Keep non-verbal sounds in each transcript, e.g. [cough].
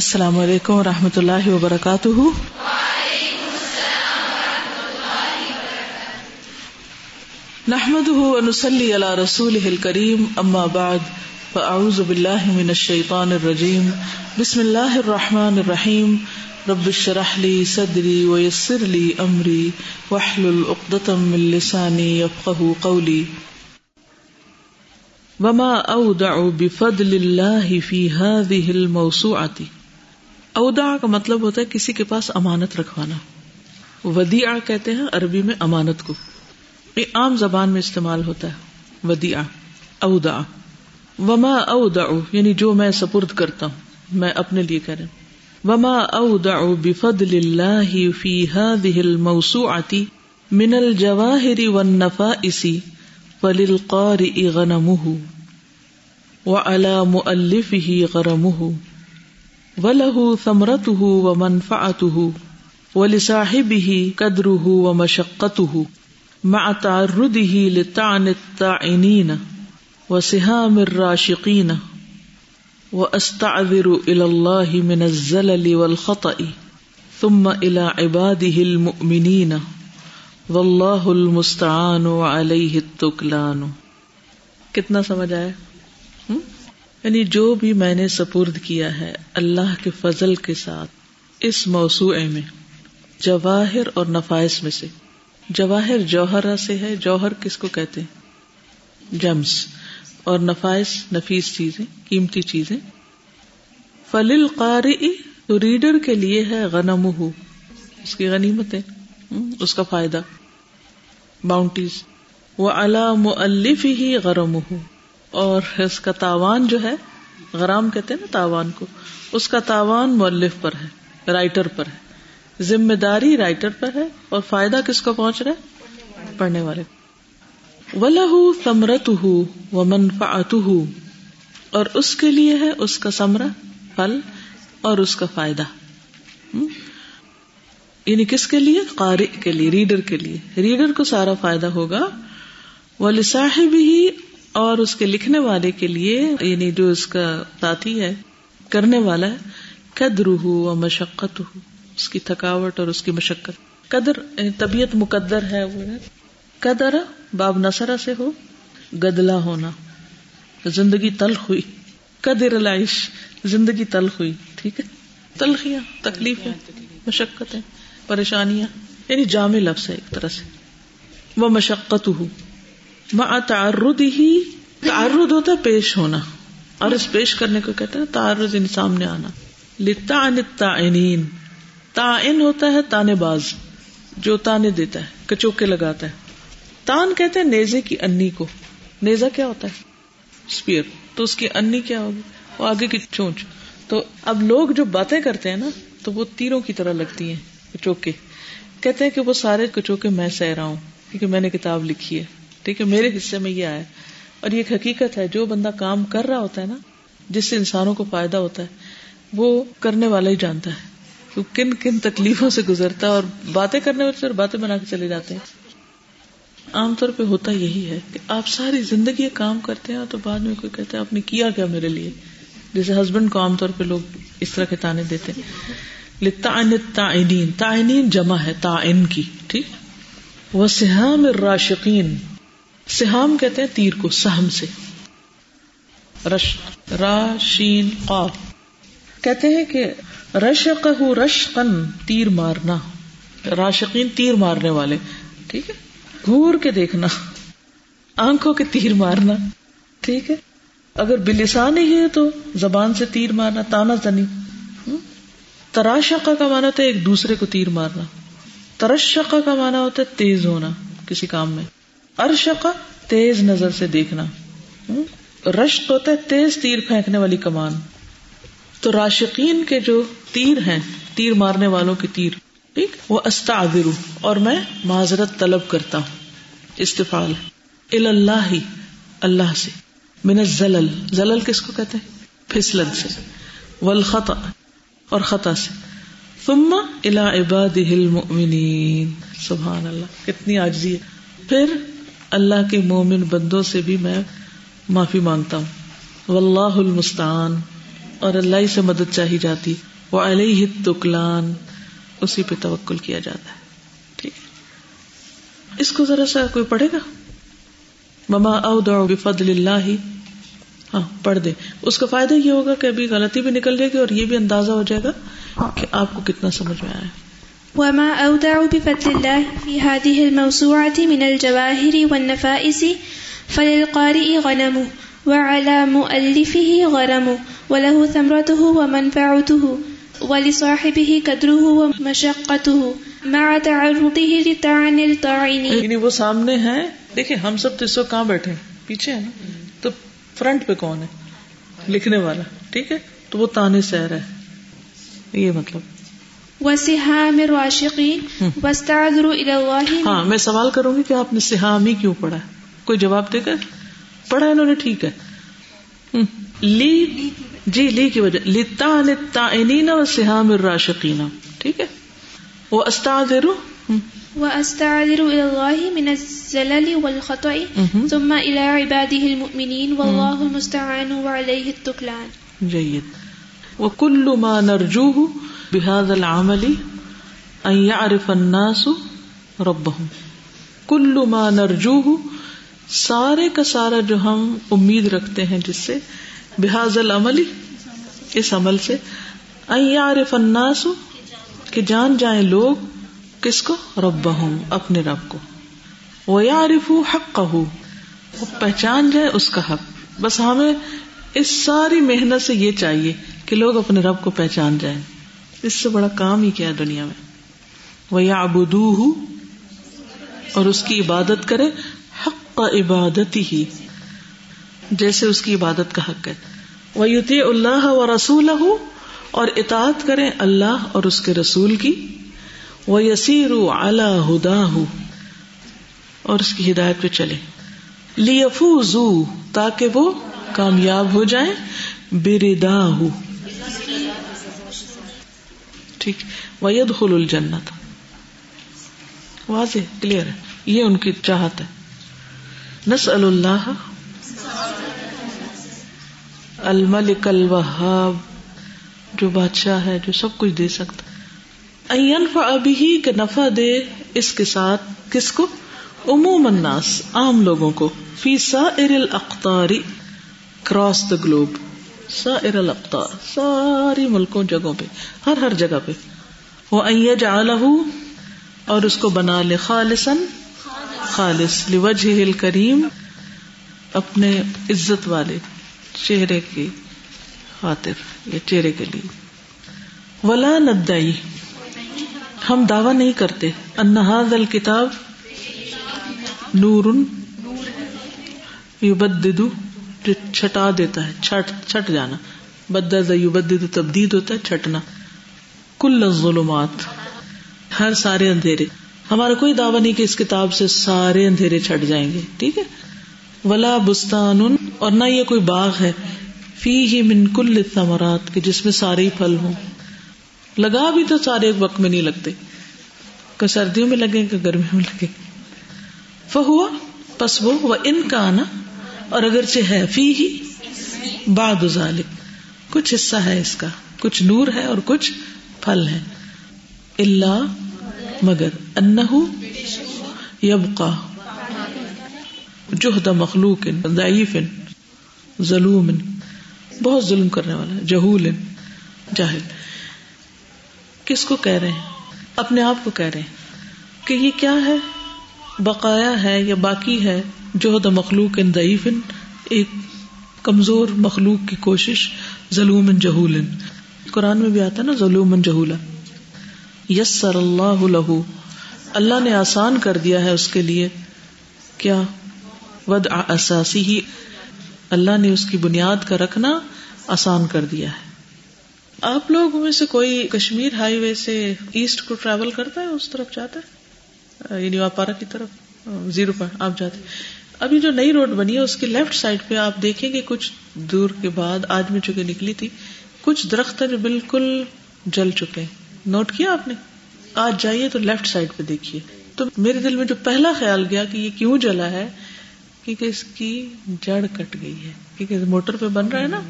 السلام علیکم و رحمۃ اللہ وبرکاتہ۔ نحمد ونسلی علی رسول کریم اما بعد، فاعوذ باللہ من الشیطان الرجیم۔ بسم اللہ الرحمن الرحیم۔ رب اشرح لی صدری ویسر لی امری۔ واحلل عقدۃ من لسانی یفقهوا قولی۔ وما اودع بفضل اللہ فی هذه الموسوعه اودا کا مطلب ہوتا ہے کسی کے پاس امانت رکھوانا۔ ودیا کہتے ہیں عربی میں امانت کو۔ یہ عام زبان میں استعمال ہوتا ہے۔ ودیا اودا۔ وما اودا یعنی جو میں سپرد کرتا ہوں، میں اپنے لیے کریں وما اودا بفضل اللہ فی هذه الموسوعه من الجواهر والنفائس فللقارئ غنمه وعلى مؤلفه غرمه ولہ ثمرت و منفعت و لساحب ہی قدر و مشقت مع تعرضه لطعن الطاعنین و سهام الراشقین و استعذر الى الله من الزلل والخطأ ثم الى عباده المؤمنین واللہ المستعان علیہ التکلان کتنا سمجھ آیا؟ یعنی جو بھی میں نے سپرد کیا ہے اللہ کے فضل کے ساتھ اس موسوعے میں، جواہر اور نفائس میں سے۔ جواہر جوہرا سے ہے، جوہر کس کو کہتے ہیں؟ جمس اور نفائس، نفیس چیزیں، قیمتی چیزیں۔ فلل قاری تو ریڈر کے لیے ہے غنم اس کی غنیمت ہے اس کا فائدہ۔ باؤنٹیز۔ وہ علام الف ہی غرم اور اس کا تاوان جو ہے، غرام کہتے ہیں نا تاوان کو، اس کا تاوان مؤلف پر ہے، رائٹر پر ہے۔ ذمہ داری رائٹر پر ہے اور فائدہ کس کو پہنچ رہا ہے؟ پڑھنے والے۔ ولہ سمرت ہُ و اور اس کے لیے ہے اس کا سمرا پھل اور اس کا فائدہ۔ یعنی کس کے لیے؟ قاری کے لیے، ریڈر کے لیے۔ ریڈر کو سارا فائدہ ہوگا۔ وہ لساحب ہی اور اس کے لکھنے والے کے لیے یعنی جو اس کا ساتھی ہے، کرنے والا ہے قدر ہو مشقت ہو اس کی تھکاوٹ اور اس کی مشقت۔ قدر یعنی طبیعت مقدر ہے وہ۔ قدر، باب نسرا سے ہو گدلا ہونا۔ زندگی تلخ ہوئی۔ قدر العش زندگی تلخ ہوئی، ٹھیک ہے؟ تلخیاں تکلیف ہے مشقت ہے پریشانیاں یعنی جامع لفظ ہے ایک طرح سے۔ وہ مشقت ہو تعرض ہی تعرض ہوتا ہے پیش ہونا۔ اور اس پیش کرنے کو کہتے ہیں تعرض ان سامنے آنا۔ لتا تعین تعین ہوتا ہے تانے باز، جو تانے دیتا ہے، کچوکے لگاتا ہے۔ تان کہتے ہیں نیزے کی انی کو۔ نیزا کیا ہوتا ہے؟ اسپیئر تو اس کی انی کیا ہوگی؟ وہ آگے کی چونچ۔ تو اب لوگ جو باتیں کرتے ہیں نا، تو وہ تیروں کی طرح لگتی ہیں، کچوکے۔ کہتے ہیں کہ وہ سارے کچوکے میں سہ رہا ہوں، کیونکہ میں نے کتاب لکھی ہے۔ ٹھیک ہے، میرے حصے میں یہ آیا۔ اور یہ ایک حقیقت ہے، جو بندہ کام کر رہا ہوتا ہے نا، جس سے انسانوں کو فائدہ ہوتا ہے، وہ کرنے والا ہی جانتا ہے۔ کہ کن کن تکلیفوں سے گزرتا ہے اور باتیں کرنے والے اور باتیں بنا کے چلے جاتے ہیں۔ عام طور پہ ہوتا یہی ہے کہ آپ ساری زندگی کام کرتے ہیں تو بعد میں کوئی کہتا ہے، آپ نے کیا کیا میرے لیے؟ جیسے ہسبینڈ کو عام طور پہ لوگ اس طرح کے تانے دیتے تعینین تعینین جمع ہے تعین کی، ٹھیک۔ وہ سہام راشقین سہام کہتے ہیں تیر کو، سہم سے۔ رش راشین قاف کہتے ہیں کہ رشق رشقن تیر مارنا۔ راشقین تیر مارنے والے۔ ٹھیک ہے؟ گور کے دیکھنا۔ آنکھوں کے تیر مارنا۔ ٹھیک ہے؟ اگر بلسان ہی ہے تو زبان سے تیر مارنا، تانا زنی۔ تراشقہ کا مانا ہوتا ہے ایک دوسرے کو تیر مارنا۔ ترشقہ کا مانا ہوتا ہے تیز ہونا کسی کام میں۔ ارشقا تیز نظر سے دیکھنا۔ رشق ہوتا ہے، تیز تیر پھینکنے والی کمان۔ تو راشقین کے جو تیر ہیں، تیر مارنے والوں کے تیر، ٹھیک؟ وہ استعذر اور میں معذرت طلب کرتا ہوں۔ استفال اللہ ہی اللہ سے۔ من زلل زلل کس کو کہتے ہیں؟ پھسلن سے۔ والخطا اور خطا سے۔ ثم الى عباده المؤمنین۔ سبحان اللہ، کتنی عاجزی ہے۔ پھر اللہ کے مومن بندوں سے بھی میں معافی مانگتا ہوں۔ واللہ المستعان۔ اور اللہ سے مدد چاہی جاتی۔ وہ علیہ تکلان اسی پہ توکل کیا جاتا ہے۔ ٹھیک۔ ہے اس کو ذرا سا کوئی پڑھے گا؟ مما او بفضل اللہ۔ ہاں پڑھ دے اس کا فائدہ یہ ہوگا کہ ابھی غلطی بھی نکل جائے گی اور یہ بھی اندازہ ہو جائے گا کہ آپ کو کتنا سمجھ میں آیا۔ وما أودع بفضل الله في هذه الموسوعة من الجواهر والنفائس، فللقارئ غنمه وعلى مؤلفه غرمه وله ثمرته ومنفعته، ولصاحبه قدره ومشقته، مع تعرضه لطعن الطاعن. یعنی وہ سامنے ہے دیکھیں ہم سب تو اس وقت کہاں بیٹھے ہیں؟ پیچھے ہے نا؟ تو فرنٹ پہ کون ہے؟ لکھنے والا، ٹھیک ہے؟ تو وہ تانے سہ رہا ہے۔ یہ مطلب۔ ہاں میں سوال کروں گی کہ آپ نے سہامی کیوں پڑھا؟ کوئی جواب دے گا پڑھا انہوں نے ٹھیک ہے۔ لی جی لی کی وجہ التائنین و سہام الراشقین ٹھیک ہے۔ وہ استعذر واستعذر الى الله من الزلل والخطأ. ثم الى عباده المؤمنين والله المستعان وعليه التكلان جيد وكل ما نرجوه بهذا العمل أن يعرف الناس ربهم. كل ما نرجوه سارے کا سارا جو ہم امید رکھتے ہیں جس سے بحاظ العمل، اس عمل سے ان يعرف الناس کہ جان جائیں لوگ کس کو؟ ربهم، اپنے رب کو. ويعرفوا حقه، وہ پہچان جائے اس کا حق. بس ہمیں اس ساری محنت سے یہ چاہیے کہ لوگ اپنے رب کو پہچان جائیں۔ اس سے بڑا کام ہی کیا ہے دنیا میں؟ وہ یا اور اس کی عبادت کرے، حق عبادت ہی جیسے اس کی عبادت کا حق ہے۔ وہ یوتی اللہ و رسول اور اطاعت کرے اللہ اور اس کے رسول کی۔ وہ یسیر اللہ ہدا اور اس کی ہدایت پہ چلے لیفوزو تاکہ وہ کامیاب ہو جائیں۔ بردا ہو ٹھیک وید خل الجنت واضح کلیئر ہے۔ یہ ان کی چاہت ہے۔ نس اللہ الملک الوہاب، جو بادشاہ ہے، جو سب کچھ دے سکتا ابھی کہ نفع دے اس کے ساتھ۔ کس کو؟ عموم الناس، عام لوگوں کو۔ فی سائر الاقطاری کراس دا گلوب سائر الاقطار ساری ملکوں جگہوں پہ، ہر ہر جگہ پہ۔ وہ جعلہ اور اس کو بنا لے خالصن خالص، لوجہ الکریم، اپنے عزت والے چہرے کی خاطر، یا چہرے کے لیے۔ ولا ندعی، ہم دعوی نہیں کرتے۔ ان الکتاب نور یبدد جو چھٹا دیتا ہے، چھٹ چھٹ جانا۔ بدد یبدد تبدید ہوتا ہے، چھٹنا۔ کل الظلمات۔ ہر سارے اندھیرے۔ ہمارا کوئی دعویٰ نہیں کہ اس کتاب سے سارے اندھیرے چھٹ جائیں گے، ٹھیک ہے؟ ولا بستان، اور نہ یہ کوئی باغ ہے۔ فی ہی من کل ثمرات کہ جس میں سارے ہی پھل ہوں۔ لگا بھی تو سارے ایک وقت میں نہیں لگتے۔ کہ سردیوں میں لگے، کہ گرمیوں میں لگے۔ فہوا، پس وہ ان کا آنا اور اگرچہ ہے فی ہی باد ذالک، کچھ حصہ ہے اس کا، کچھ نور ہے اور کچھ پھل ہے اللہ مگر انہو یبقا، جہد مخلوق، ضعیف، ظلوم، بہت ظلم کرنے والا جہول، جاہل۔ کس کو کہہ رہے ہیں؟ اپنے آپ کو کہہ رہے ہیں کہ یہ کیا ہے؟ بقایا ہے یا باقی ہے؟ جوہد مخلوق ان ضعیف ایک کمزور مخلوق کی کوشش، ظلوم جہول قرآن میں بھی آتا ہے نا، ظلوم جہولا یسر اللہ لہو اللہ نے آسان کر دیا ہے اس کے لیے۔ کیا؟ ود اساسی ہی اللہ نے اس کی بنیاد کا رکھنا آسان کر دیا ہے۔ آپ لوگ میں سے کوئی کشمیر ہائی وے سے ایسٹ کو ٹریول کرتا ہے، اس طرف جاتا ہے؟ یعنی واپارا کی طرف، زیرو پر آپ جاتے ابھی جو نئی روڈ بنی ہے، اس کے لیفٹ سائڈ پہ آپ دیکھیں گے کچھ دور کے بعد آج میں چونکہ نکلی تھی، کچھ درخت جو بالکل جل چکے نوٹ کیا آپ نے؟ آج جائیے تو لیفٹ سائڈ پہ دیکھیے۔ تو میرے دل میں جو پہلا خیال گیا کہ یہ کیوں جلا ہے، کیونکہ اس کی جڑ کٹ گئی ہے۔ کیونکہ موٹر پہ بن رہا ہے نا،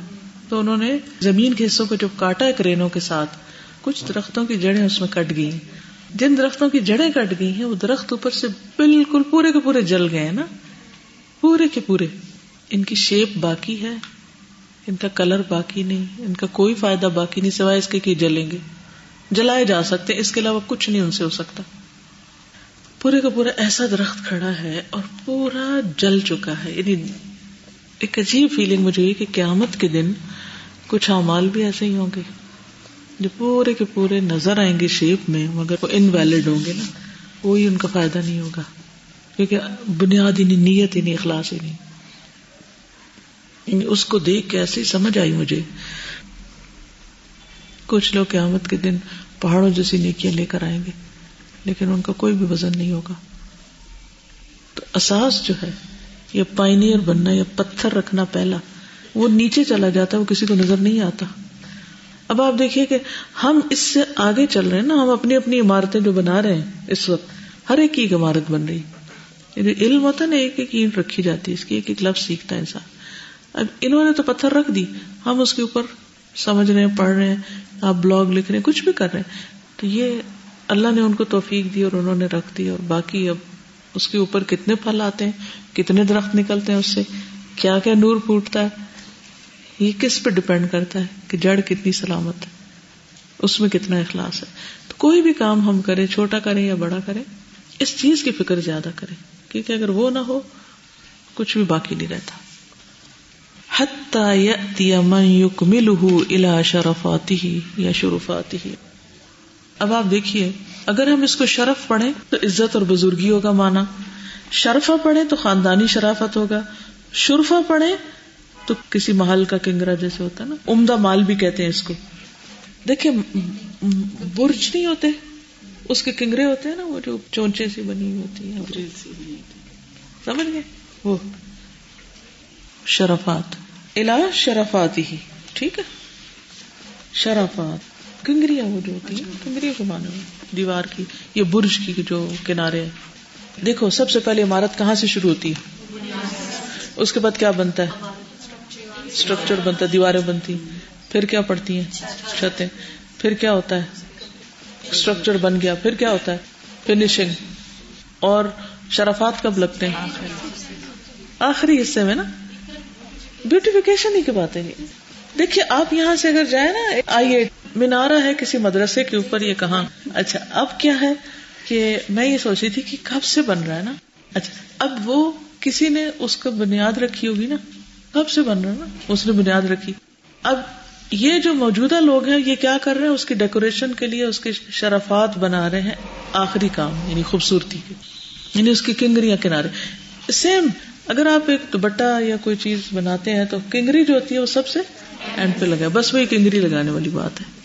تو انہوں نے زمین کے حصوں کو جب کاٹا ہے کرینوں کے ساتھ، کچھ درختوں کی جڑیں اس میں کٹ گئی جن درختوں کی جڑیں کٹ گئی ہیں، وہ درخت اوپر سے بالکل پورے کے پورے جل گئے ہیں نا۔ پورے کے پورے ان کی شیپ باقی ہے، ان کا کلر باقی نہیں، ان کا کوئی فائدہ باقی نہیں سوائے اس کے کہ جلیں گے۔ جلائے جا سکتے، اس کے علاوہ کچھ نہیں ان سے ہو سکتا۔ پورے کا پورا ایسا درخت کھڑا ہے اور پورا جل چکا ہے۔ یعنی ایک عجیب فیلنگ مجھے یہ کہ قیامت کے دن کچھ اعمال بھی ایسے ہی ہوں گے جو پورے کے پورے نظر آئیں گے شیپ میں، مگر وہ انویلڈ ہوں گے نا۔ کوئی ان کا فائدہ نہیں ہوگا۔ کیونکہ بنیاد ہی نہیں، نیت ہی نہیں، اخلاص ہی نہیں۔ یعنی اس کو دیکھ کے ایسی سمجھ آئی مجھے۔ کچھ لوگ قیامت کے دن پہاڑوں جیسی نیکیاں لے کر آئیں گے، لیکن ان کا کوئی بھی وزن نہیں ہوگا۔ تو اساس جو ہے، یا پائنیئر بننا، یا پتھر رکھنا پہلا، وہ نیچے چلا جاتا ہے وہ کسی کو نظر نہیں آتا۔ اب آپ دیکھیے کہ ہم اس سے آگے چل رہے ہیں نا، ہم اپنی اپنی عمارتیں جو بنا رہے ہیں، اس وقت ہر ایک کی ایک عمارت بن رہی۔ یعنی علم ہوتا نا، ایک ایک اینٹ رکھی جاتی ہے، اس کی ایک ایک لفظ سیکھتا ہے انسان۔ اب انہوں نے تو پتھر رکھ دی، ہم اس کے اوپر سمجھ رہے ہیں، پڑھ رہے ہیں، آپ بلاگ لکھ رہے ہیں، کچھ بھی کر رہے ہیں۔ تو یہ اللہ نے ان کو توفیق دی اور انہوں نے رکھ دی۔ اور باقی اب اس کے اوپر کتنے پھل آتے ہیں، کتنے درخت نکلتے ہیں اس سے، کیا کیا نور پھوٹتا ہے۔ یہ کس پہ ڈپینڈ کرتا ہے کہ جڑ کتنی سلامت ہے، اس میں کتنا اخلاص ہے۔ تو کوئی بھی کام ہم کریں، چھوٹا کریں یا بڑا کریں اس چیز کی فکر زیادہ کریں کیونکہ اگر وہ نہ ہو، کچھ بھی باقی نہیں رہتا۔ شرفاتی ہی یا شروفاتی ہی اب آپ دیکھیے، اگر ہم اس کو شرف پڑھیں تو عزت اور بزرگی ہوگا مانا۔ شرفا پڑھیں تو خاندانی شرافت ہوگا۔ شرفا پڑھیں تو کسی محل کا کنگرا جیسے ہوتا ہے نا، عمدہ مال بھی کہتے ہیں اس کو۔ دیکھیں برج نہیں ہوتے۔ اس کے کنگرے ہوتے ہیں نا وہ جو چونچے سی بنی ہوتی ہے سمجھ گئے؟ وہ شرفات۔ الا شرفات ہی۔ ٹھیک ہے؟ شرفات۔ کنگریاں وہ جو ہوتی ہیں کنگریوں کو مانا دیوار کی یہ برج کی جو کنارے۔ دیکھو سب سے پہلے عمارت کہاں سے شروع ہوتی ہے؟ اس کے بعد کیا بنتا ہے؟ اسٹرکچر بنتا ہے دیواریں بنتی پھر کیا پڑتی ہیں؟ چھتیں۔ پھر کیا ہوتا ہے؟ اسٹرکچر بن گیا۔ پھر کیا ہوتا ہے؟ فنیشنگ اور شرافات کب لگتے ہیں؟ آخری حصے میں نا۔ بیوٹیفکیشن ہی کی بات ہے۔ دیکھیے، آپ یہاں سے اگر جائیں نا، آئیے مینارا ہے کسی مدرسے کے اوپر، یہ کہاں۔ اچھا اب کیا ہے کہ میں یہ سوچ رہی تھی کہ کب سے بن رہا ہے نا۔ اچھا اب وہ کسی نے اس کو بنیاد رکھی ہوگی نا۔ کب سے بن رہا ہے نا؟ اس نے بنیاد رکھی۔ اب یہ جو موجودہ لوگ ہیں، یہ کیا کر رہے ہیں؟ اس کی ڈیکوریشن کے لیے، اس کے شرفات بنا رہے ہیں آخری کام یعنی خوبصورتی کے یعنی اس کی کنگریاں کنارے۔ سیم اگر آپ ایک دوپٹہ یا کوئی چیز بناتے ہیں تو کنگری جو ہوتی ہے وہ سب سے اینڈ پہ لگا بس وہی کنگری لگانے والی بات ہے۔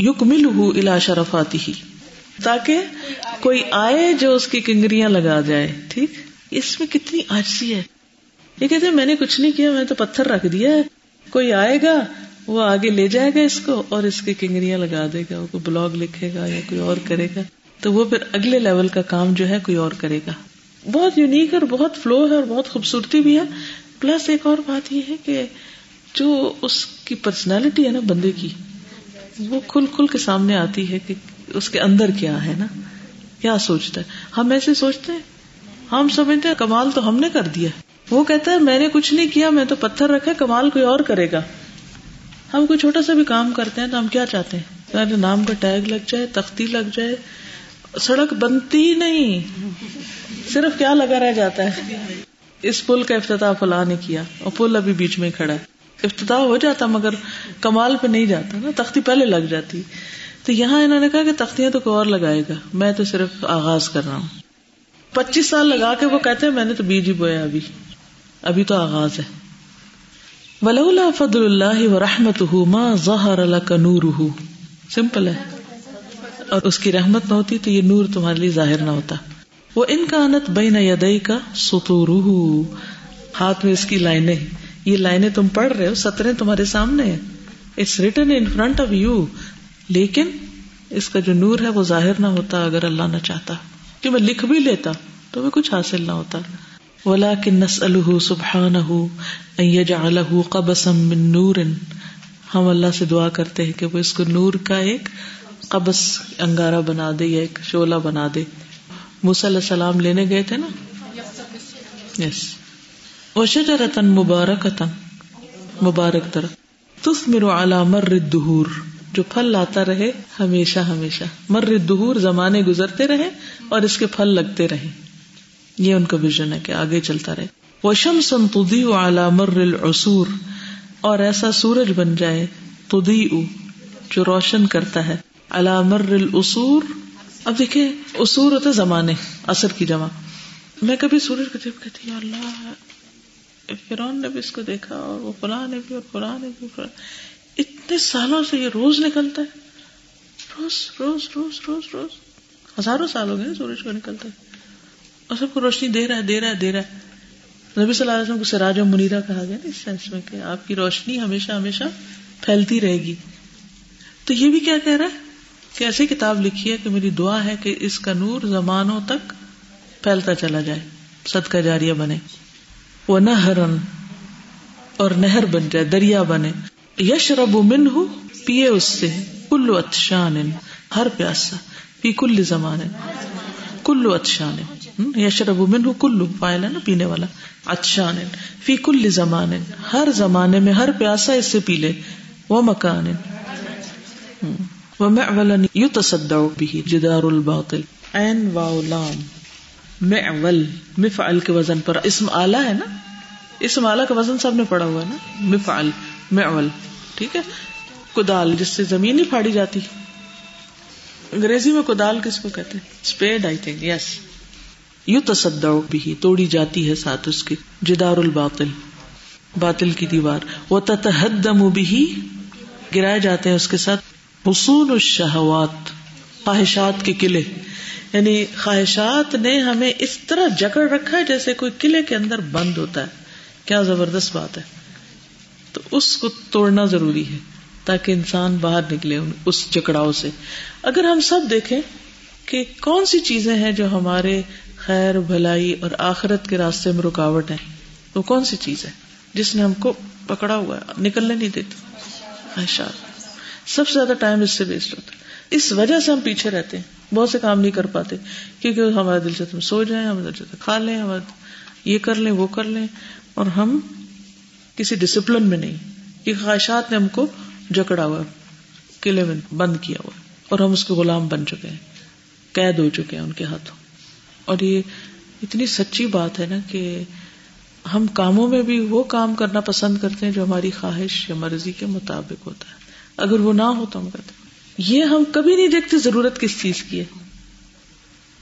یق مل ہوں الا شرفاتی ہی تاکہ کوئی آئے جو اس کی کنگریاں لگا جائے۔ ٹھیک؟ اس میں کتنی آجسی ہے۔ یہ کہتے میں نے کچھ نہیں کیا، میں تو پتھر رکھ دیا ہے۔ کوئی آئے گا، وہ آگے لے جائے گا اس کو اور اس کی کنگریاں لگا دے گا کوئی بلاگ لکھے گا یا کوئی اور کرے گا۔ تو وہ پھر اگلے لیول کا کام جو ہے کوئی اور کرے گا۔ بہت یونیک اور بہت فلو ہے اور بہت خوبصورتی بھی ہے۔ پلس ایک اور بات یہ ہے کہ جو اس کی پرسنالٹی ہے نا بندے کی، وہ کھل کھل کے سامنے آتی ہے کہ اس کے اندر کیا ہے نا، کیا سوچتا ہے۔ ہم ایسے سوچتے ہیں، ہم سمجھتے ہیں کمال تو ہم نے کر دیا۔ وہ کہتا ہے، میں نے کچھ نہیں کیا، میں تو پتھر رکھا کمال کوئی اور کرے گا۔ ہم کوئی چھوٹا سا بھی کام کرتے ہیں تو ہم کیا چاہتے ہیں؟ نام کا ٹیگ لگ جائے، تختی لگ جائے۔ سڑک بنتی ہی نہیں۔ صرف کیا لگا رہ جاتا ہے؟ اس پل کا افتتاح فلاں نے کیا اور پل ابھی بیچ میں کھڑا ہے۔ افتتاح ہو جاتا مگر کمال پہ نہیں جاتا نا، تختی پہلے لگ جاتی۔ تو یہاں انہوں نے کہا کہ تختیاں تو کوئی اور لگائے گا۔ میں تو صرف آغاز کر رہا ہوں۔ پچیس سال لگا کے وہ کہتے ہیں، میں نے تو بیج ہی بویا ابھی۔ ابھی تو آغاز ہے۔ ولولا فضل اللہ و رحمت ظہر اللہ کا نور سمپل ہے۔ اور اس کی رحمت نہ ہوتی تو یہ نور تمہارے لیے ظاہر نہ ہوتا۔ وہ ان کا انت بین یدئی کا ستور ہاتھ میں اس کی لائنیں۔ یہ لائنیں تم پڑھ رہے ہو، سطریں تمہارے سامنے it's written in front of you لیکن اس کا جو نور ہے وہ ظاہر نہ ہوتا اگر اللہ نہ چاہتا۔ کہ میں لکھ بھی لیتا تو بھی کچھ حاصل نہ ہوتا۔ ولاکن نسألہ سبحانہ ان یجعلہ قبسا من نور۔ ہم اللہ سے دعا کرتے ہیں کہ وہ اس کو نور کا ایک قبس، انگارہ بنا دے یا ایک شولہ بنا دے۔ موسیٰ علیہ السلام لینے گئے تھے نا؟ یس وشجرتن مبارکتن مبارک طرح تثمر على مر الدہور۔ جو پھل لاتا رہے، ہمیشہ ہمیشہ۔ مر الدہور، زمانے گزرتے رہے اور اس کے پھل لگتے رہے۔ یہ ان کا ویژن ہے کہ آگے چلتا رہے۔ وشمس تضيء على مر العصور۔ اور ایسا سورج بن جائے، تضيء، جو روشن کرتا ہے۔ على مر العصور۔ اب دیکھیں اصور ہوتے زمانے اثر کی جمع۔ میں کبھی سورج کو دیکھ کہتی ہوں اللہ فرون نے بھی اس کو دیکھا، اور وہ فلاں نے بھی، اور فلاں نے بھی اتنے سالوں سے یہ روز نکلتا ہے۔ روز روز روز روز روز۔ ہزاروں سال ہو گئے سورج کو نکلتا ہے اور سب کو روشنی دے رہا ہے، دے رہا ہے، دے رہا ہے۔ نبی صلی اللہ علیہ وسلم کو سراج و منیرا کہا گیا نا اس سینس میں کہ آپ کی روشنی ہمیشہ ہمیشہ پھیلتی رہے گی۔ تو یہ بھی کیا کہہ رہا ہے؟ کہ ایسی کتاب لکھی ہے کہ میری دعا ہے کہ اس کا نور زمانوں تک پھیلتا چلا جائے، صدقہ جاریہ بنے۔ وہ نہرن اور نہر بن جائے، دریا بنے۔ یش رب من ہو پیے اس سے کلو اتشان ہر پیاسا پی کل زمان کلو اتشان یش رب من ہو کلو فائل ہے نا پینے والا۔ اتشان فی کل زمان۔ ہر زمانے میں ہر پیاسا اس سے پی لے۔ وہ مکان۔ وہ میں یو تصد بھی جدار الباطل۔ این واؤلام معول، مفعل کے وزن پر۔ اسم آلہ ہے نا؟ اسم آلہ کا وزن سب نے پڑا ہوا ہے نا؟ مفعل، معول۔ ٹھیک ہے؟ کدال، جس سے زمین ہی پھاڑی جاتی۔ انگریزی میں کدال کس کو کہتے ہیں؟ Speed I think yes yes. یو تصد بھی توڑی جاتی ہے ساتھ اس کی، جدار الباطل، باطل کی دیوار۔ وہ تتحدم بھی گرائے جاتے ہیں اس کے ساتھ۔ حصول الشہوات، خواہشات کے قلعے۔ یعنی خواہشات نے ہمیں اس طرح جکڑ رکھا ہے جیسے کوئی قلعے کے اندر بند ہوتا ہے۔ کیا زبردست بات ہے۔ تو اس کو توڑنا ضروری ہے، تاکہ انسان باہر نکلے اس جکڑاؤ سے۔ اگر ہم سب دیکھیں کہ کون سی چیزیں ہیں جو ہمارے خیر، بھلائی اور آخرت کے راستے میں رکاوٹ ہے۔ وہ کون سی چیز ہے جس نے ہم کو پکڑا ہوا ہے؟ نکلنے نہیں دیتی خواہشات سب سے زیادہ ٹائم اس سے ویسٹ ہوتا ہے۔ اس وجہ سے ہم پیچھے رہتے ہیں۔ بہت سے کام نہیں کر پاتے کیونکہ ہمارے دل سے تم سو جائیں، ہمارے دل سے کھا لیں، ہمارے یہ کر لیں، وہ کر لیں۔ اور ہم کسی ڈسپلن میں نہیں۔ یہ خواہشات نے ہم کو جکڑا ہوا قلعے میں بند کیا ہوا اور ہم اس کے غلام بن چکے ہیں۔ قید ہو چکے ہیں ان کے ہاتھوں۔ اور یہ اتنی سچی بات ہے نا کہ ہم کاموں میں بھی وہ کام کرنا پسند کرتے ہیں جو ہماری خواہش یا مرضی کے مطابق ہوتا ہے۔ اگر وہ نہ ہو تو ہم کہتے یہ ہم کبھی نہیں دیکھتے ضرورت کس چیز کی ہے۔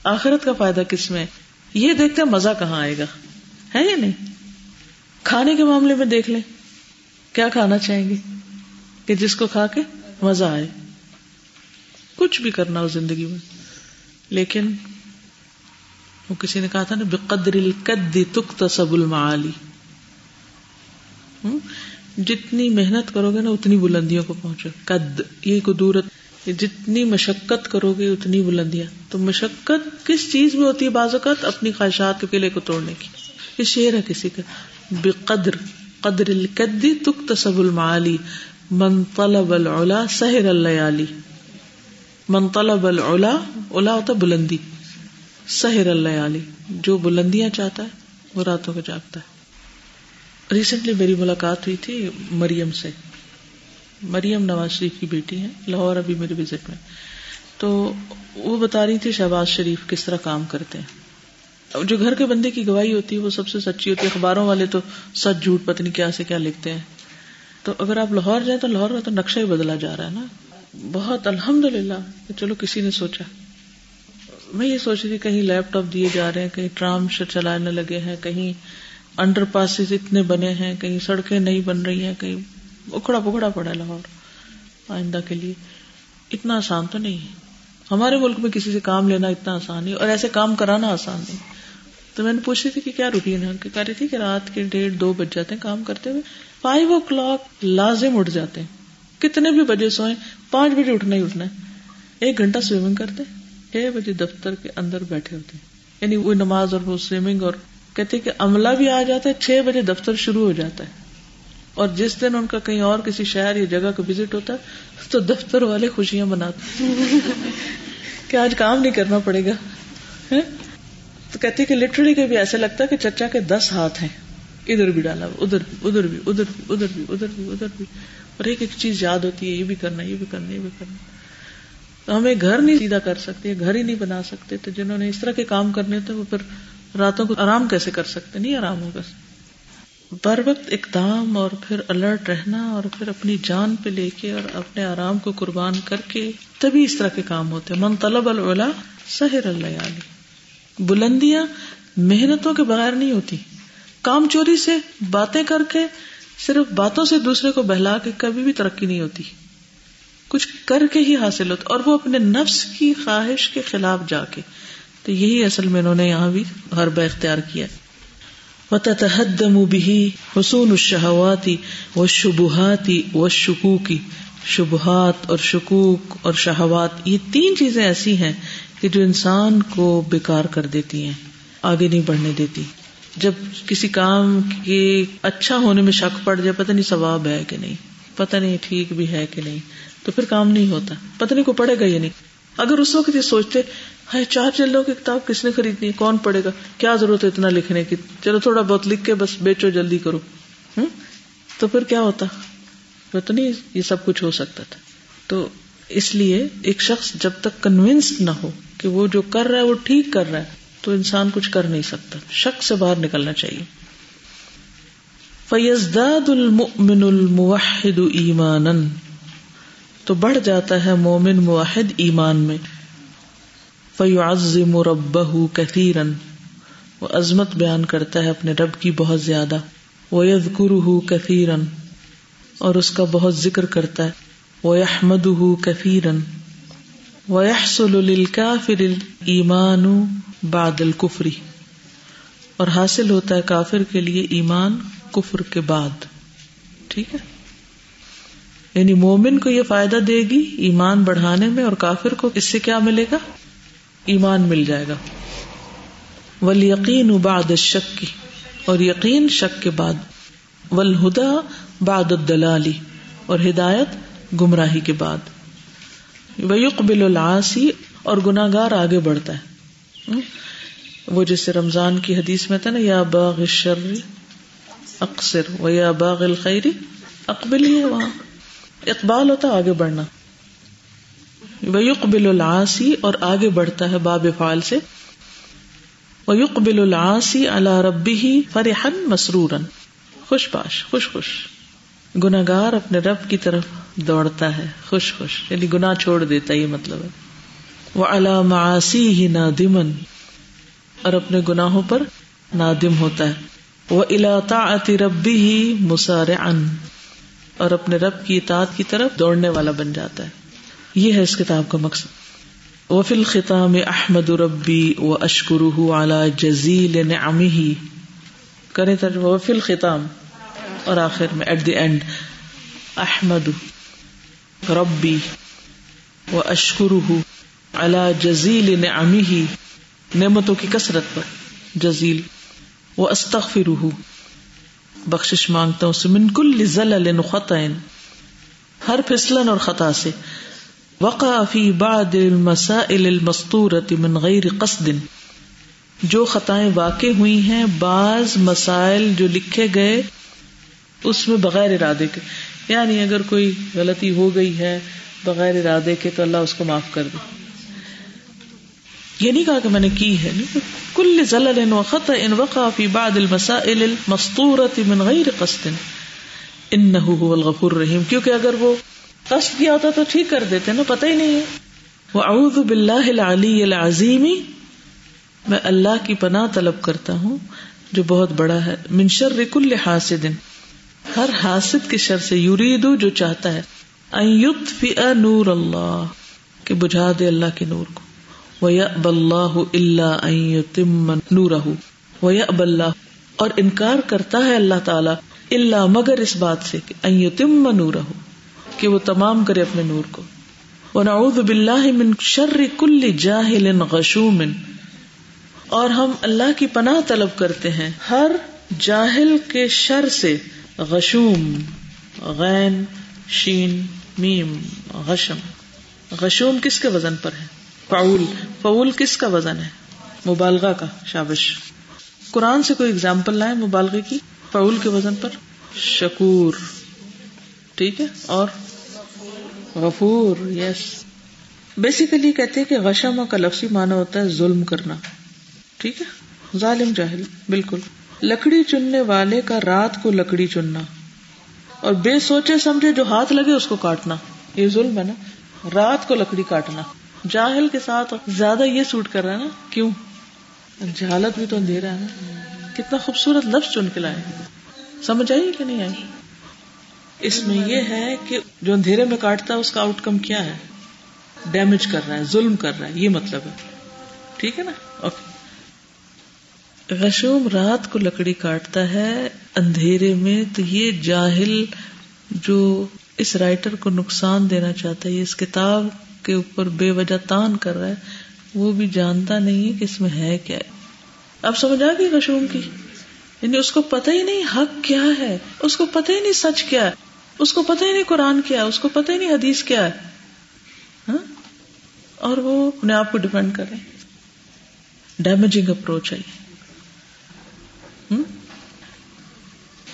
آخرت کا فائدہ کس میں یہ دیکھتے مزہ کہاں آئے گا۔ ہے یا نہیں؟ کھانے کے معاملے میں دیکھ لیں۔ کیا کھانا چاہیں گے؟ کہ جس کو کھا کے مزہ آئے۔ کچھ بھی کرنا ہو زندگی میں۔ لیکن وہ کسی نے کہا تھا نا، بقدر القد تکتسب المعالی جتنی محنت کرو گے نا، اتنی بلندیوں کو پہنچو۔ قد، یہ قدورت جتنی مشقت کرو گے، اتنی بلندیاں۔ تو مشقت کس چیز میں ہوتی ہے بعض اوقات؟ اپنی خواہشات کے قلعے کو توڑنے کی۔ یہ شعر ہے کسی کا۔ بے قدر قدر القدی تک تصب المعالی من طلب العلا سحر اللیالی من طلب العلا، علا ہوتا بلندی۔ سحر اللیالی جو بلندیاں چاہتا ہے، وہ راتوں کو جاگتا ہے۔ ریسنٹلی میری ملاقات ہوئی تھی مریم سے۔ مریم نواز شریف کی بیٹی ہے لاہور ابھی میرے وزٹ میں۔ تو وہ بتا رہی تھی شہباز شریف کس طرح کام کرتے ہیں۔ جو گھر کے بندے کی گواہی ہوتی ہے، وہ سب سے سچی ہوتی ہے۔ اخباروں والے تو سچ جھوٹ پتنی کیا سے کیا لکھتے ہیں۔ تو اگر آپ لاہور جائیں تو لاہور کا تو نقشہ ہی بدلا جا رہا ہے نا۔ بہت الحمد للہ چلو کسی نے سوچا۔ میں یہ سوچ رہی کہیں لیپ ٹاپ دیے جا رہے ہیں، کہیں ٹرام چلانے لگے ہیں، کہیں انڈر پاس اتنے بنے ہیں، کہیں سڑکیں نہیں بن رہی ہیں، کہیں اکڑا پکڑا پڑا لاہور آئندہ کے لیے۔ اتنا آسان تو نہیں ہے۔ ہمارے ملک میں کسی سے کام لینا اتنا آسان نہیں، اور ایسے کام کرانا آسان نہیں۔ تو میں نے پوچھ رہی تھی کہ کیا روٹین ہے؟ کہہ رہی تھی کہ رات کے ڈیڑھ دو بج جاتے ہیں کام کرتے ہوئے۔ فائیو او کلاک لازم اٹھ جاتے ہیں۔ کتنے بھی بجے سوئیں، پانچ بجے اٹھنا ہی اٹھنا ہے۔ ایک گھنٹہ سوئمنگ کرتے چھ بجے دفتر کے اندر بیٹھے ہوتے ہیں۔ یعنی وہ نماز اور وہ سوئمنگ اور کہتے کہ عملہ بھی آ جاتا ہے، چھ بجے دفتر شروع ہو جاتا ہے۔ اور جس دن ان کا کہیں اور کسی شہر یا جگہ کا وزٹ ہوتا ہے، تو دفتر والے خوشیاں مناتے [laughs] کہ آج کام نہیں کرنا پڑے گا۔ ہاں؟ تو کہتے کہ لٹرلی کے بھی ایسے لگتا ہے کہ چچا کے دس ہاتھ ہیں۔ ادھر بھی ڈالا، ادھر بھی ادھر بھی ادھر بھی ادھر بھی ادھر بھی ادھر بھی۔ اور ایک ایک چیز یاد ہوتی ہے، یہ بھی کرنا، یہ بھی کرنا، یہ بھی کرنا۔ تو ہمیں گھر نہیں سیدھا کر سکتے گھر ہی نہیں بنا سکتے۔ تو جنہوں نے اس طرح کے کام کرنے تھے وہ پھر راتوں کو آرام کیسے کر سکتے؟ نہیں آرام ہوگا۔ بر وقت اقدام اور پھر الرٹ رہنا اور پھر اپنی جان پہ لے کے اور اپنے آرام کو قربان کر کے تبھی اس طرح کے کام ہوتے۔ من طلب العلا سہر اللہ بلندیاں محنتوں کے بغیر نہیں ہوتی۔ کام چوری سے باتیں کر کے صرف باتوں سے دوسرے کو بہلا کے کبھی بھی ترقی نہیں ہوتی۔ کچھ کر کے ہی حاصل ہوتا اور وہ اپنے نفس کی خواہش کے خلاف جا کے تو یہی اصل میں انہوں نے یہاں بھی ہر بہ اختیار کیا بھی حسون الشہواتی و شبہاتی و شکوکی شبہات اور شکوک اور شہوات، یہ تین چیزیں ایسی ہیں کہ جو انسان کو بیکار کر دیتی ہیں، آگے نہیں بڑھنے دیتی۔ جب کسی کام کے اچھا ہونے میں شک پڑ جائے، پتہ نہیں ثواب ہے کہ نہیں، پتہ نہیں ٹھیک بھی ہے کہ نہیں۔ تو پھر کام نہیں ہوتا۔ پتہ نہیں کو پڑے گا یا نہیں۔ اگر اس وقت یہ سوچتے ہے چار چلو کی کتاب کس نے خریدنی؟ کون پڑے گا؟ کیا ضرورت ہے اتنا لکھنے کی؟ چلو تھوڑا بہت لکھ کے بس بیچو، جلدی کرو۔ تو پھر کیا ہوتا؟ تو نہیں یہ سب کچھ ہو سکتا تھا۔ تو اس لیے ایک شخص جب تک کنوینسڈ نہ ہو کہ وہ جو کر رہا ہے، وہ ٹھیک کر رہا ہے، تو انسان کچھ کر نہیں سکتا۔ شک سے باہر نکلنا چاہیے۔ فیزداد المؤمن الموحد ایمان تو بڑھ جاتا ہے مومن موحد ایمان میں۔ فیعظم ربہ کثیرن۔ وہ عظمت بیان کرتا ہے اپنے رب کی بہت زیادہ۔ ویذکرہ کثیرن۔ اور اس کا بہت ذکر کرتا ہے۔ ویحمدہ کثیرن۔ ویحصل للکافر الایمان بعد الکفری اور حاصل ہوتا ہے کافر کے لیے ایمان کفر کے بعد۔ ٹھیک ہے؟ یعنی مومن کو یہ فائدہ دے گی ایمان بڑھانے میں اور کافر کو اس سے کیا ملے گا؟ ایمان مل جائے گا۔ ول یقین بعد شک کی اور یقین شک کے بعد۔ ولہدا باد الدلالی اور ہدایت گمراہی کے بعد۔ ویقبل العاصی اور گناگار آگے بڑھتا ہے۔ وہ جیسے رمضان کی حدیث میں تھا نا، یا باغ الشر اکثر و یا باغ الخیری اقبل ہی ہے وہاں۔ اقبال ہوتا آگے بڑھنا۔ ویقبل العاصی اور آگے بڑھتا ہے باب فعال سے۔ ویقبل العاصی علی ربی فرحن مسرورن خوش باش، خوش خوش۔ گناگار اپنے رب کی طرف دوڑتا ہے، خوش خوش۔ یعنی گناہ چھوڑ دیتا یہ مطلب ہے۔ وہ علام آسی ہی نادمن اور اپنے گناہوں پر نادم ہوتا ہے۔ وہ الاطا ربی ہی مسار ان اور اپنے رب کی اطاعت کی طرف دوڑنے والا بن جاتا ہے۔ یہ ہے اس کتاب کا مقصد۔ وہ خطام احمد ربی و اشکر اعلی جزیل نعمی کرے تر وہ خطام اور آخر میں ایٹ دی اینڈ احمد ربی و اشکر اللہ جزیل نعمی نعمتوں کی کثرت پر۔ جزیل۔ وہ استغفر بخشش مانگتا ہوں، سمن کل ذل خطئن ہر پھسلن اور خطا سے۔ وقع فی بعد المسائل المستورة من غیر قصد۔ جو خطائیں واقع ہوئی ہیں، بعض مسائل جو لکھے گئے، اس میں بغیر ارادے کے۔ یعنی اگر کوئی غلطی ہو گئی ہے، بغیر ارادے کے، تو اللہ اس کو معاف کر دے۔ یہ نہیں کہا کہ میں نے کی ہے کل زلل و خط ان وقع فی بعد المسائل المستورة من غیر قصد۔ انه هو الغفور الرحیم۔ کیونکہ اگر وہ قصد کیا ہوتا تو ٹھیک کر دیتے نا، پتہ ہی نہیں ہے۔ واعوذ باللہ العلی العظیم۔ میں اللہ کی پناہ طلب کرتا ہوں، جو بہت بڑا ہے۔ من شر کل حاسد۔ ہر حاسد کے شر سے یریدو جو چاہتا ہے۔ ان یطفئ نور اللہ، کہ بجھا دے اللہ کے نور کو۔ وَيَأْبَ اللَّهُ إِلَّا أَن يُتِمَّ نُورَهُ. وَيَأْبَ اللَّهُ اور انکار کرتا ہے اللہ تعالیٰ اللہ مگر اس بات سے کہ ان یتم نورہ کہ وہ تمام کرے اپنے نور کو۔ ونعوذ باللہ من شر کل جاہل غشوم۔ اور ہم اللہ کی پناہ طلب کرتے ہیں ہر جاہل کے شر سے۔ غشوم، غین، شین، میم، غشم۔ غشوم کس کے وزن پر ہے؟ فعول فعول کس کا وزن ہے؟ مبالغہ کا، شابش۔ قرآن سے کوئی اگزامپل لائے مبالغے کی فعول کے وزن پر؟ شکور۔ ٹھیک ہے؟ اور؟ غفور یس بیسیکلی کہتے ہیں کہ غشم کا لفظی معنی ہوتا ہے ظلم کرنا۔ ٹھیک ہے؟ ظالم، جاہل۔ بالکل۔ لکڑی چننے والے کا رات کو لکڑی چننا۔ اور بے سوچے سمجھے جو ہاتھ لگے اس کو کاٹنا۔ یہ ظلم ہے نا؟ رات کو لکڑی کاٹنا۔ جاہل کے ساتھ زیادہ یہ سوٹ کر رہا ہے نا، کیوں؟ جہالت بھی تو اندھیرا ہے نا۔ کتنا خوبصورت لفظ چن کے لائے سمجھ آئی کہ نہیں آئی؟ اس میں یہ ہے کہ جو اندھیرے میں کاٹتا ہے، اس کا آؤٹ کم کیا ہے؟ ڈیمیج کر رہا ہے، ظلم کر رہا ہے، یہ مطلب ہے۔ ٹھیک ہے نا؟ اوکے رشوم رات کو لکڑی کاٹتا ہے اندھیرے میں، تو یہ جاہل جو اس رائٹر کو نقصان دینا چاہتا ہے اس کتاب کے اوپر بے وجہ تان کر رہا ہے، وہ بھی جانتا نہیں کہ اس میں ہے کیا اب سمجھ آ گئی رشوم کی؟ یعنی اس کو پتہ ہی نہیں حق کیا ہے، اس کو پتہ ہی نہیں سچ کیا ہے، اس کو پتہ ہی نہیں قرآن کیا ہے، اس کو پتہ ہی نہیں حدیث کیا ہے۔ ہاں؟ اور وہ اپنے آپ کو ڈپینڈ کرے ڈیمیجنگ اپروچ ہے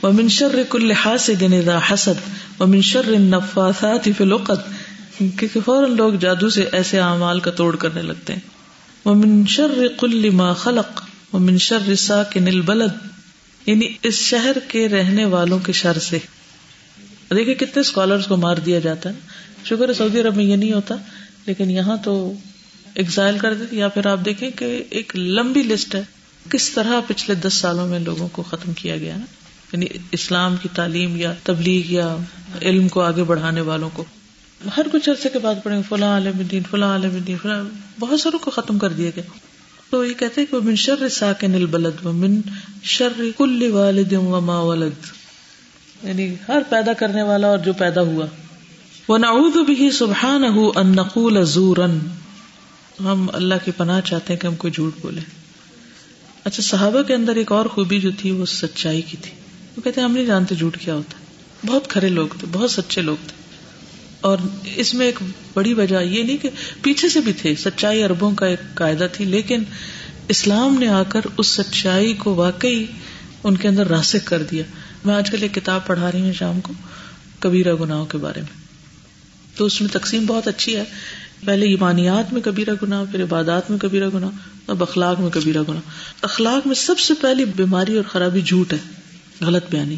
ومن شر كل حاسد اذا حسد، ومن شر النفاثات في العقد۔ کیونکہ فوراً لوگ جادو سے ایسے اعمال کا توڑ کرنے لگتے ہیں۔ ومن شر كل ما خلق، ومن شر ساكن البلد۔ یعنی اس شہر کے رہنے والوں کے شر سے۔ دیکھیں کتنے اسکالرس کو مار دیا جاتا ہے۔ شکر سعودی عرب میں یہ نہیں ہوتا، لیکن یہاں تو ایگزائل کر دیتے یا پھر آپ دیکھیں کہ ایک لمبی لسٹ ہے۔ کس طرح پچھلے دس سالوں میں لوگوں کو ختم کیا گیا نا یعنی اسلام کی تعلیم یا تبلیغ یا علم کو آگے بڑھانے والوں کو۔ ہر کچھ عرصے کے بعد پڑھیں فلاں عالم دین، فلاں عالم دین، فلاں، بہت ساروں کو ختم کر دیا گیا۔ تو یہ کہتے کہ من شر ساکن البلد و من شر کل والد و ما ولد۔ یعنی ہر پیدا کرنے والا اور جو پیدا ہوا۔ وہ نعوذ بھی سبحان ان نقول زورن ہم اللہ کی پناہ چاہتے ہیں کہ ہم کوئی جھوٹ بولے۔ اچھا صحابہ کے اندر ایک اور خوبی جو تھی، وہ سچائی کی تھی۔ وہ کہتے ہیں، ہم نہیں جانتے جھوٹ کیا ہوتا۔ بہت کھڑے لوگ تھے، بہت سچے لوگ تھے۔ اور اس میں ایک بڑی وجہ یہ نہیں کہ پیچھے سے بھی تھے، سچائی اربوں کا ایک قاعدہ تھی، لیکن اسلام نے آ کر اس سچائی کو واقعی ان کے اندر راسک کر دیا۔ میں آج کل ایک کتاب پڑھا رہی ہوں شام کو، کبیرہ گناہوں کے بارے میں۔ تو اس میں تقسیم بہت اچھی ہے۔ پہلے ایمانیات میں کبیرہ گنا پھر عبادات میں کبیرہ گنا اب اخلاق میں کبیرہ گنا اخلاق میں سب سے پہلی بیماری اور خرابی جھوٹ ہے، غلط بیانی۔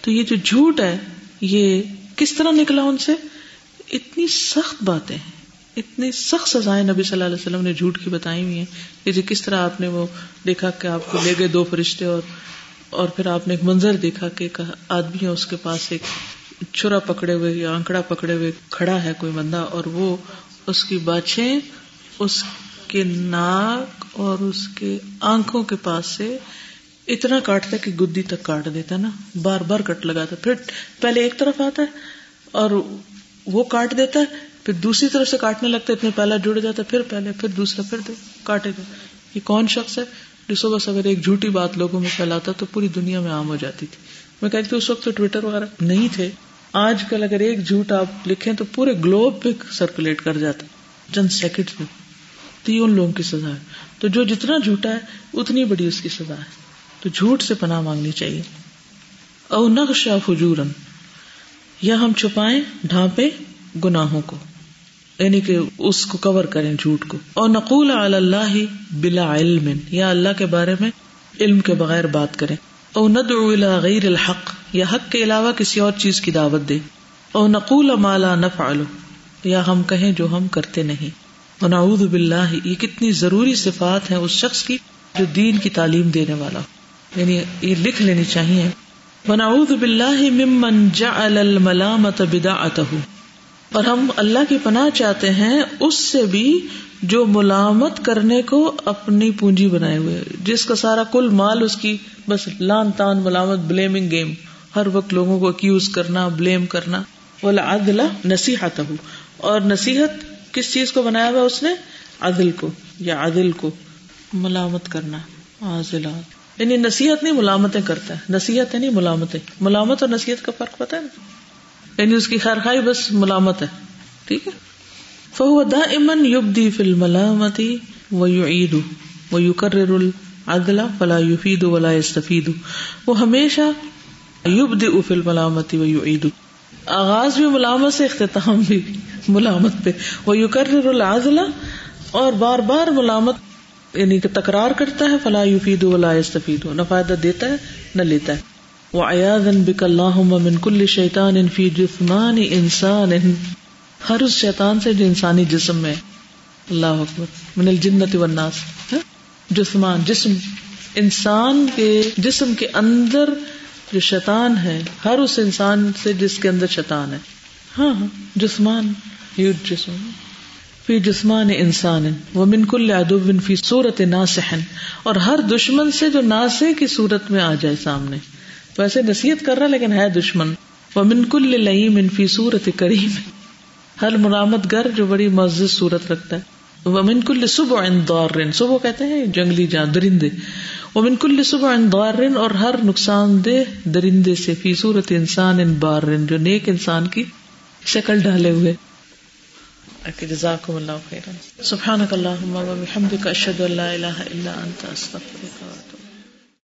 تو یہ جو جھوٹ ہے، یہ کس طرح نکلا ان سے؟ اتنی سخت باتیں ہیں۔ اتنی سخت سزائیں نبی صلی اللہ علیہ وسلم نے جھوٹ کی بتائی ہوئی ہیں کہ جی کس طرح آپ نے وہ دیکھا کہ آپ کو لے گئے دو فرشتے اور اور پھر آپ نے ایک منظر دیکھا کہ ایک آدمی ہے، اس کے پاس ایک چھرا پکڑے ہوئے یا آنکڑا پکڑے ہوئے کھڑا ہے کوئی بندہ اور وہ اس کی باچھیں اس کے ناک اور اس کے آنکھوں کے پاس سے اتنا کاٹتا کہ گدی تک کاٹ دیتا نا۔ بار بار کٹ لگاتا پھر پہلے ایک طرف آتا ہے اور وہ کاٹ دیتا ہے، پھر دوسری طرف سے کاٹنے لگتا ہے، اتنے پہلا جڑ جاتا ہے، پھر پہلے، پھر دوسرا، پھر کاٹے گا۔ یہ کون شخص ہے؟ جو صبح اگر ایک جھوٹی بات لوگوں میں پھیلاتا تو پوری دنیا میں عام ہو جاتی تھی۔ میں کہتی اس وقت تو ٹویٹر وغیرہ نہیں تھے۔ آج کل اگر ایک جھوٹ آپ لکھیں تو پورے گلوب پہ سرکولیٹ کر جاتا چند سیکنڈ میں۔ تو یہ ان لوگوں کی سزا ہے۔ تو جو جتنا جھوٹا ہے، اتنی بڑی اس کی سزا ہے۔ تو جھوٹ سے پناہ مانگنی چاہیے۔ او نقشا فجورن یا ہم چھپائیں ڈھانپے گناہوں کو یعنی کہ اس کو کور کریں جھوٹ کو۔ اور نقول اللہ بلا علم، یا اللہ کے بارے میں علم کے بغیر بات کریں۔ او ندعو الى غیر الحق، یا حق کے علاوہ کسی اور چیز کی دعوت دے او نقول مالا نفعل، یا ہم کہیں جو ہم کرتے نہیں۔ ونعوذ باللہ، یہ کتنی ضروری صفات ہیں اس شخص کی جو دین کی تعلیم دینے والا ہو۔ یعنی یہ لکھ لینی چاہیے۔ ونعوذ باللہ ممن جعل الملامت بدعته اور ہم اللہ کی پناہ چاہتے ہیں اس سے بھی جو ملامت کرنے کو اپنی پونجی بنائے ہوئے۔ جس کا سارا کل مال اس کی بس لان تان ملامت بلیمنگ گیم۔ ہر وقت لوگوں کو اکیوز کرنا، بلیم کرنا۔ بولا عدل نصیحت اور نصیحت کس چیز کو بنایا ہوا اس نے؟ عدل کو یا عدل کو۔ ملامت کرنا عاضلات یعنی نصیحت نہیں ملامتیں کرتا ہے نصیحت ہے نہیں ملامتیں۔ ملامت اور نصیحت کا فرق پتا ہے نا؟ یعنی اس کی خیر خائی بس ملامت ہے۔ ٹھیک ہے؟ فہو دا امن یوب دی فل ملامتی و یو عید و یو کر العدلا فلا یفید ولا استفید وہ ہمیشہ یوب دی فل ملامتی و یو عید آغاز بھی ملامت سے اختتام بھی ملامت پہ۔ وہ یو کر العدلا اور بار بار ملامت یعنی کہ تکرار کرتا ہے فلاح یفید ولا استفید نہ فائدہ دیتا ہے، نہ لیتا ہے۔ وہ ایادن بک اللہ من کل شیطان ان فی جسمان انسان ہر اس شیطان سے جو انسانی جسم میں، اللہ اکبر، من الجنت والناس ہاں؟ جسمان جسم۔ انسان کے جسم کے اندر جو شیطان ہے، ہر اس انسان سے جس کے اندر شیطان ہے۔ ہاں ہاں جسمان ہیوج جسم۔ فی جسمان انسان وہ منکل ادب فی صورت ناسحن اور ہر دشمن سے جو ناسے کی صورت میں آ جائے سامنے۔ ویسے نصیحت کر رہا لیکن ہے دشمن۔ وہ منکل لئیم فی صورت کریم۔ ہر مرامت گر جو بڑی معزز صورت رکھتا ہے۔ وہ منکل صبح دور صبح کہتے ہیں جنگلی جان، درندے۔ وہ منکل صبح دور اور ہر نقصان دہ درندے سے، فی صورت انسان ان بار، جو نیک انسان کی شکل ڈالے ہوئے۔ جزاکم اللہ خیرا سبحانک اللہم و بحمدک اشہد ان لا الہ الا انت استغفرک